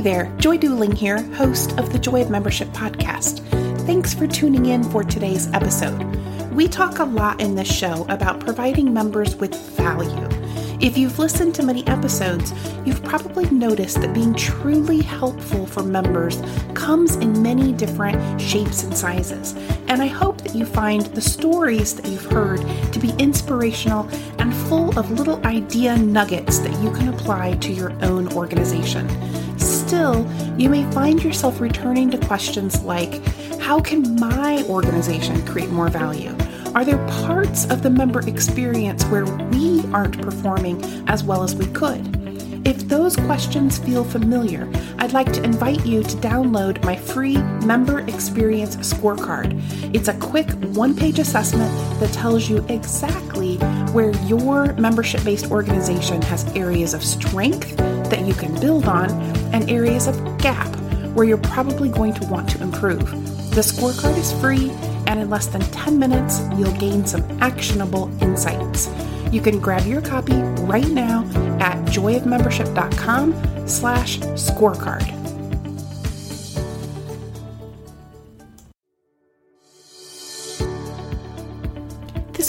Hey there, Joy Duling here, host of the Joy of Membership podcast. Thanks for tuning in for today's episode. We talk a lot in this show about providing members with value. If you've listened to many episodes, you've probably noticed that being truly helpful for members comes in many different shapes and sizes. And I hope that you find the stories that you've heard to be inspirational and full of little idea nuggets that you can apply to your own organization. Still, you may find yourself returning to questions like How can my organization create more value? Are there parts of the member experience where we aren't performing as well as we could? If those questions feel familiar, I'd like to invite you to download my free member experience scorecard. It's a quick one page assessment that tells you exactly where your membership based organization has areas of strength that you can build on and areas of gap where you're probably going to want to improve. The scorecard is free, and in less than 10 minutes, you'll gain some actionable insights. You can grab your copy right now at joyofmembership.com slash scorecard.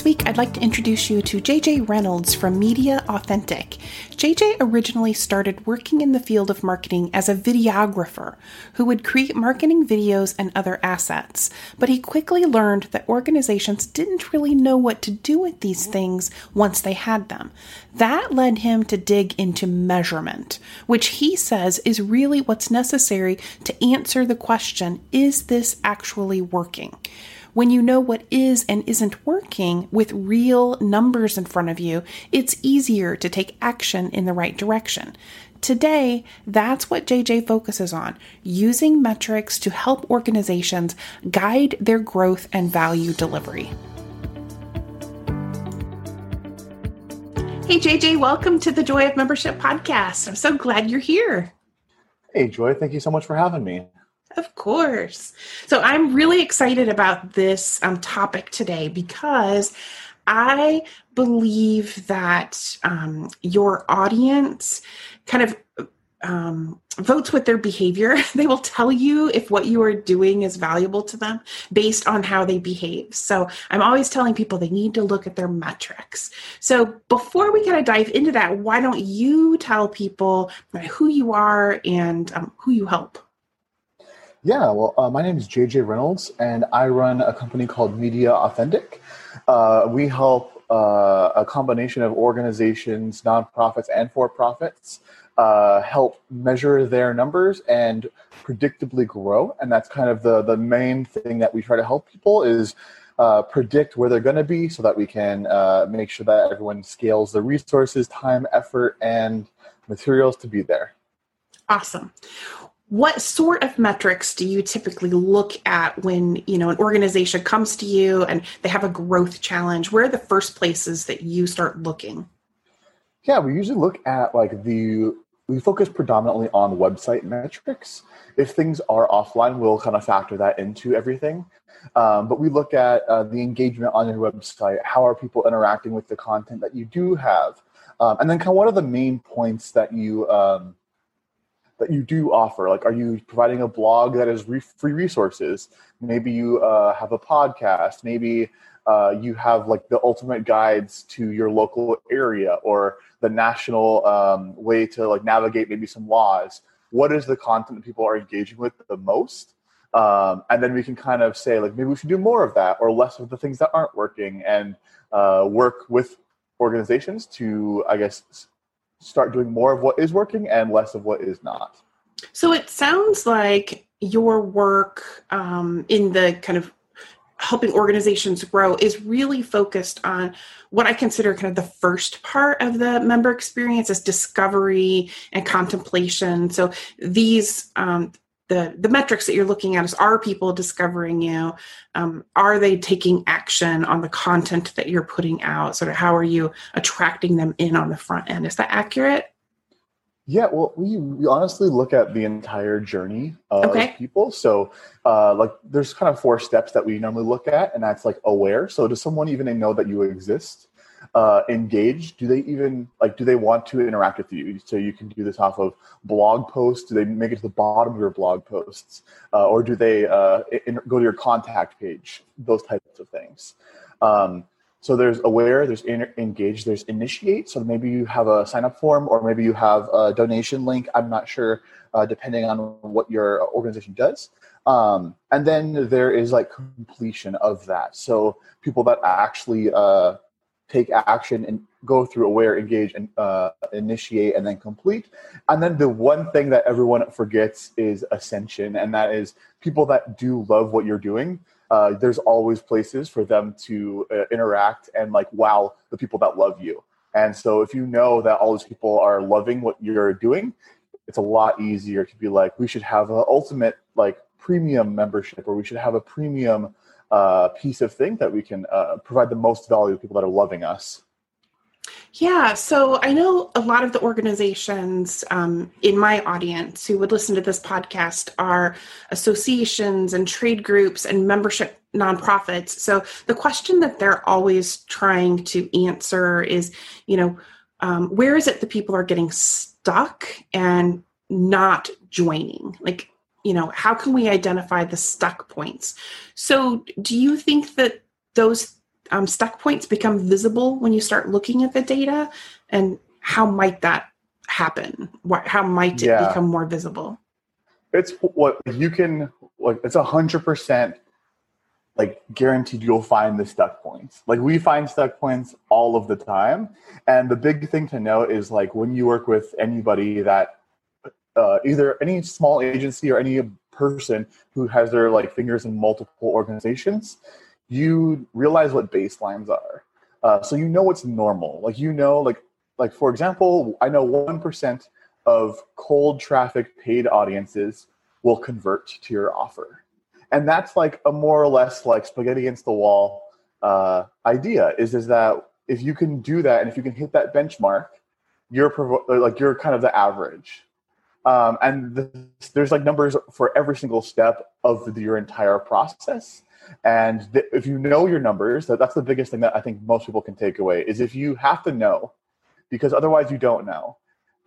Week, I'd like to introduce you to JJ Reynolds from Mediauthentic. JJ originally started working in the field of marketing as a videographer who would create marketing videos and other assets, but he quickly learned that organizations didn't really know what to do with these things once they had them. That led him to dig into measurement, which he says is really what's necessary to answer the question is this actually working? When you know what is and isn't working with real numbers in front of you, it's easier to take action in the right direction. Today, that's what JJ focuses on using metrics to help organizations guide their growth and value delivery. Hey, JJ, welcome to the Joy of Membership podcast. I'm so glad you're here. Hey, Joy, thank you so much for having me. Of course. So I'm really excited about this um, topic today because I believe that um, your audience kind of um, votes with their behavior. They will tell you if what you are doing is valuable to them based on how they behave. So I'm always telling people they need to look at their metrics. So before we kind of dive into that, why don't you tell people who you are and um, who you help? Yeah, well, uh, my name is JJ Reynolds, and I run a company called Mediauthentic. Uh, we help uh, a combination of organizations, nonprofits, and for profits uh, help measure their numbers and predictably grow. And that's kind of the, the main thing that we try to help people is uh, predict where they're going to be so that we can uh, make sure that everyone scales the resources, time, effort, and materials to be there. Awesome what sort of metrics do you typically look at when you know an organization comes to you and they have a growth challenge? Where are the first places that you start looking? Yeah we usually look at like the we focus predominantly on website metrics. If things are offline we'll kind of factor that into everything. Um, but we look at uh, the engagement on your website how are people interacting with the content that you do have? Um, and then kind of what are the main points that you um, that you do offer? Like, are you providing a blog that is re- free resources? Maybe you uh, have a podcast. Maybe uh, you have like the ultimate guides to your local area or the national um, way to like navigate maybe some laws. What is the content that people are engaging with the most? Um, and then we can kind of say like maybe we should do more of that or less of the things that aren't working and uh, work with organizations to i guess start doing more of what is working and less of what is not so it sounds like your work um, in the kind of helping organizations grow is really focused on what I consider kind of the first part of the member experience is discovery and contemplation. So these um, the the metrics that you're looking at is are people discovering you? Um, are they taking action on the content that you're putting out? Sort of how are you attracting them in on the front end? Is that accurate? Yeah well we, we honestly look at the entire journey of okay. people. So uh, like there's kind of four steps that we normally look at and that's like aware. So does someone even know that you exist uh, engaged? Do they even like? Do they want to interact with you? So you can do this off of blog posts. Do they make it to the bottom of your blog posts, uh, or do they uh, in, go to your contact page? Those types of things. Um, so there's aware, there's in, engage, there's initiate. So maybe you have a sign up form, or maybe you have a donation link. I'm not sure, uh, depending on what your organization does. Um, and then there is like completion of that. So people that actually uh, take action and go through aware, engage, and uh, initiate, and then complete. And then the one thing that everyone forgets is ascension, and that is people that do love what you're doing. Uh, there's always places for them to uh, interact and like wow the people that love you. And so if you know that all these people are loving what you're doing, it's a lot easier to be like, we should have an ultimate like premium membership, or we should have a premium uh, piece of thing that we can uh, provide the most value to people that are loving us. Yeah, so I know a lot of the organizations um, in my audience who would listen to this podcast are associations and trade groups and membership nonprofits. So the question that they're always trying to answer is, you know, um, where is it that people are getting stuck and not joining? Like, you know how can we identify the stuck points? So do you think that those um, stuck points become visible when you start looking at the data? And how might that happen? What, how might it yeah. become more visible? It's what you can like it's a hundred percent like guaranteed you'll find the stuck points. Like we find stuck points all of the time. And the big thing to note is like when you work with anybody that uh, either any small agency or any person who has their like fingers in multiple organizations, you realize what baselines are. Uh, so you know what's normal. Like you know, like like for example, I know one percent of cold traffic paid audiences will convert to your offer, and that's like a more or less like spaghetti against the wall uh, idea. Is is that if you can do that and if you can hit that benchmark, you're provo- like you're kind of the average um, and this, there's like numbers for every single step of the, your entire process. And if you know your numbers that, that's the biggest thing that i think most people can take away is if you have to know because otherwise you don't know.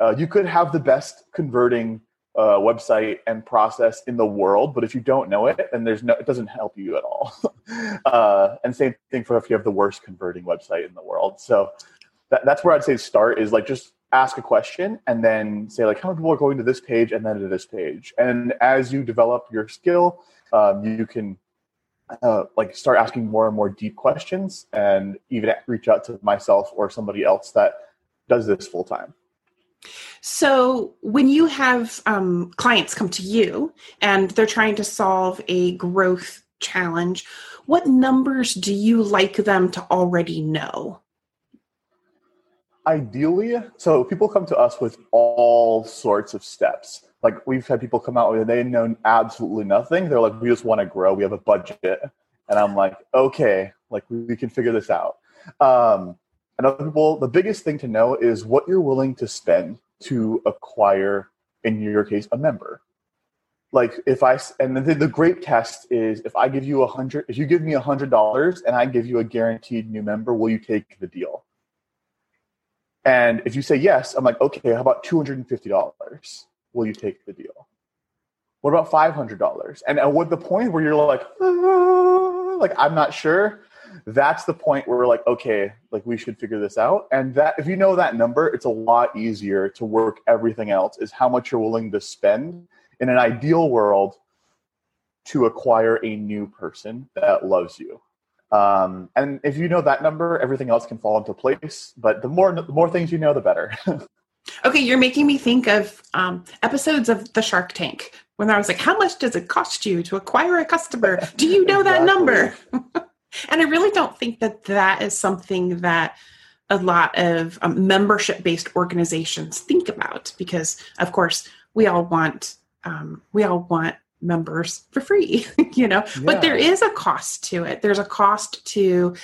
Uh, you could have the best converting uh, website and process in the world but if you don't know it then there's no it doesn't help you at all. Uh, and same thing for if you have the worst converting website in the world. So that, that's where i'd say start is like just ask a question and then say like how many people are going to this page and then to this page? And as you develop your skill um, you can uh, like start asking more and more deep questions and even reach out to myself or somebody else that does this full time. So when you have um, clients come to you and they're trying to solve a growth challenge what numbers do you like them to already know ideally so people come to us with all sorts of steps. Like we've had people come out with they know absolutely nothing. They're like we just want to grow. We have a budget. And i'm like okay like we, we can figure this out. Um, and other people the biggest thing to know is what you're willing to spend to acquire in your case a member. Like if i and the, the great test is if i give you a hundred if you give me a hundred dollars and i give you a guaranteed new member will you take the deal and if you say yes, I'm like, okay, how about $250? Will you take the deal? What about $500? And at what the point where you're like, ah, like, I'm not sure, that's the point where we're like, okay, like we should figure this out. And that if you know that number, it's a lot easier to work everything else is how much you're willing to spend. In an ideal world, to acquire a new person that loves you. Um, and if you know that number, everything else can fall into place. But the more the more things you know, the better. okay, you're making me think of um, episodes of the Shark Tank when I was like, "How much does it cost you to acquire a customer? Do you know that number?" and I really don't think that that is something that a lot of um, membership based organizations think about because, of course, we all want um, we all want members for free, you know, yeah. but there is a cost to it. There's a cost to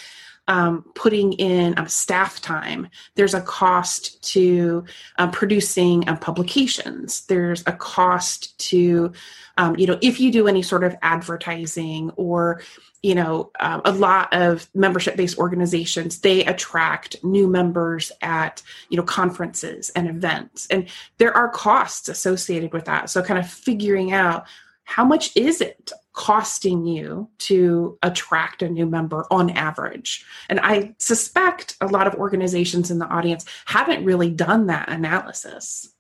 um, putting in um, staff time. There's a cost to um, producing um, publications. There's a cost to, um, you know, if you do any sort of advertising or, you know, uh, a lot of membership based organizations, they attract new members at, you know, conferences and events. And there are costs associated with that. So kind of figuring out how much is it costing you to attract a new member on average? And I suspect a lot of organizations in the audience haven't really done that analysis.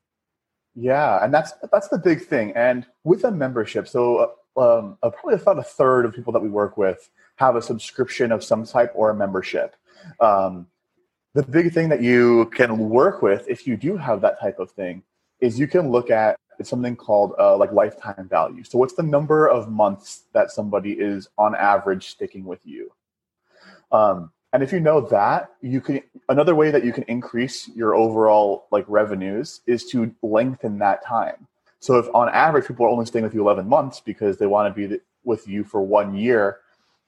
Yeah, and that's that's the big thing. And with a membership, so uh, um, uh, probably about a third of people that we work with have a subscription of some type or a membership. Um, the big thing that you can work with if you do have that type of thing is you can look at it's something called uh, like lifetime value. So what's the number of months that somebody is on average sticking with you? Um, and if you know that, you can another way that you can increase your overall like revenues is to lengthen that time. So if on average people are only staying with you 11 months because they want to be with you for one year,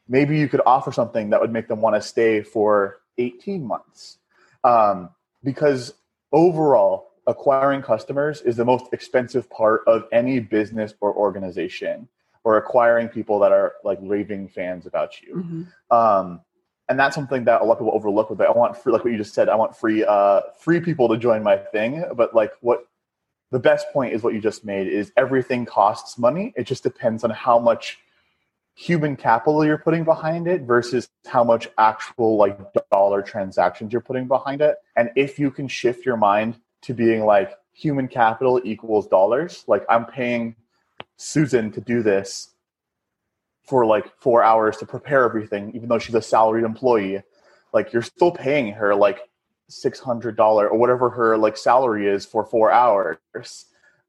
maybe you could offer something that would make them want to stay for 18 months. Um, because overall, acquiring customers is the most expensive part of any business or organization or acquiring people that are like raving fans about you. Mm-hmm. um, and that's something that a lot of people overlook with it. I want free like what you just said i want free uh, free people to join my thing but like what the best point is what you just made is everything costs money. It just depends on how much human capital you're putting behind it versus how much actual like dollar transactions you're putting behind it. And if you can shift your mind to being like human capital equals dollars. Like I'm paying Susan to do this for like four hours to prepare everything, even though she's a salaried employee. Like you're still paying her like six hundred dollar or whatever her like salary is for four hours.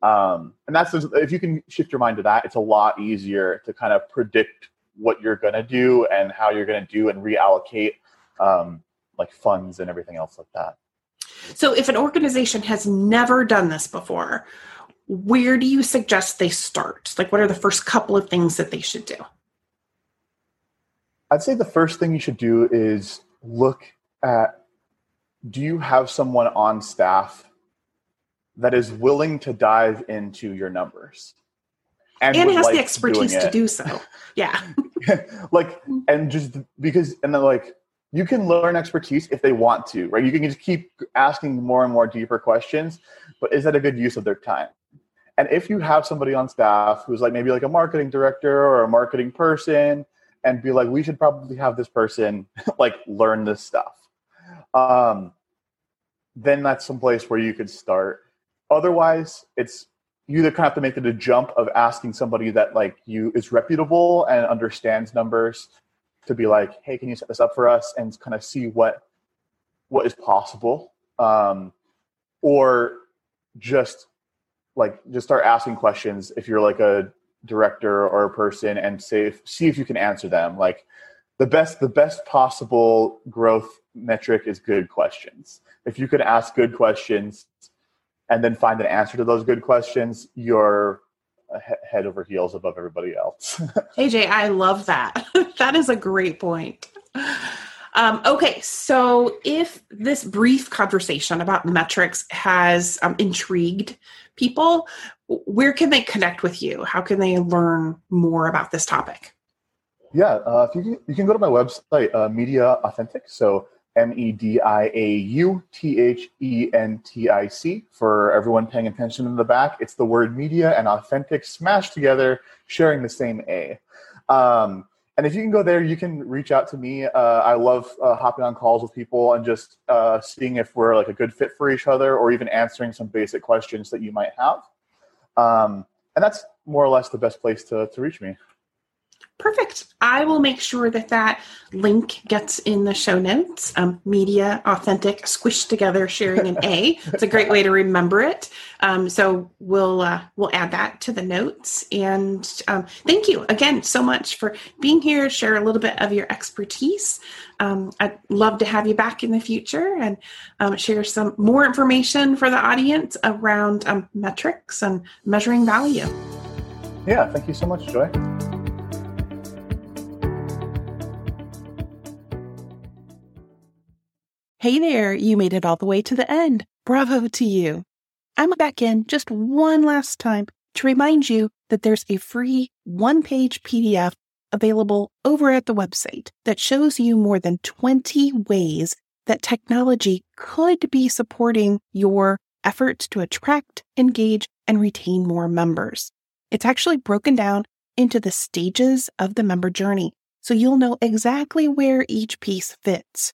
Um, and that's if you can shift your mind to that, it's a lot easier to kind of predict what you're gonna do and how you're gonna do and reallocate um, like funds and everything else like that. So, if an organization has never done this before, where do you suggest they start? Like, what are the first couple of things that they should do? I'd say the first thing you should do is look at do you have someone on staff that is willing to dive into your numbers? And, and has like the expertise to do so. Yeah. like, and just because, and then like, you can learn expertise if they want to, right? You can just keep asking more and more deeper questions, but is that a good use of their time? And if you have somebody on staff who's like maybe like a marketing director or a marketing person, and be like, we should probably have this person like learn this stuff, um, then that's some place where you could start. Otherwise, it's you either kind of have to make a jump of asking somebody that like you is reputable and understands numbers to be like, hey, can you set this up for us and kind of see what what is possible, um, or just like just start asking questions if you're like a director or a person and say if, see if you can answer them. Like the best the best possible growth metric is good questions. If you can ask good questions and then find an answer to those good questions, you're head over heels above everybody else. JJ, I love that. that is a great point. Um, okay, so if this brief conversation about metrics has um, intrigued people, where can they connect with you? How can they learn more about this topic? Yeah, uh, if you, can, you can go to my website, uh, Media Authentic. So M E D I A U T H E N T I C. For everyone paying attention in the back, it's the word media and authentic smashed together, sharing the same A. Um, and if you can go there, you can reach out to me. Uh, I love uh, hopping on calls with people and just uh, seeing if we're like a good fit for each other, or even answering some basic questions that you might have. Um, and that's more or less the best place to, to reach me. Perfect. I will make sure that that link gets in the show notes. Um, media, authentic, squished together, sharing an A. It's a great way to remember it. Um, so we'll uh, we'll add that to the notes. And um, thank you again so much for being here. Share a little bit of your expertise. Um, I'd love to have you back in the future and um, share some more information for the audience around um, metrics and measuring value. Yeah, thank you so much, Joy. Hey there, you made it all the way to the end. Bravo to you. I'm back in just one last time to remind you that there's a free one page PDF available over at the website that shows you more than 20 ways that technology could be supporting your efforts to attract, engage, and retain more members. It's actually broken down into the stages of the member journey, so you'll know exactly where each piece fits.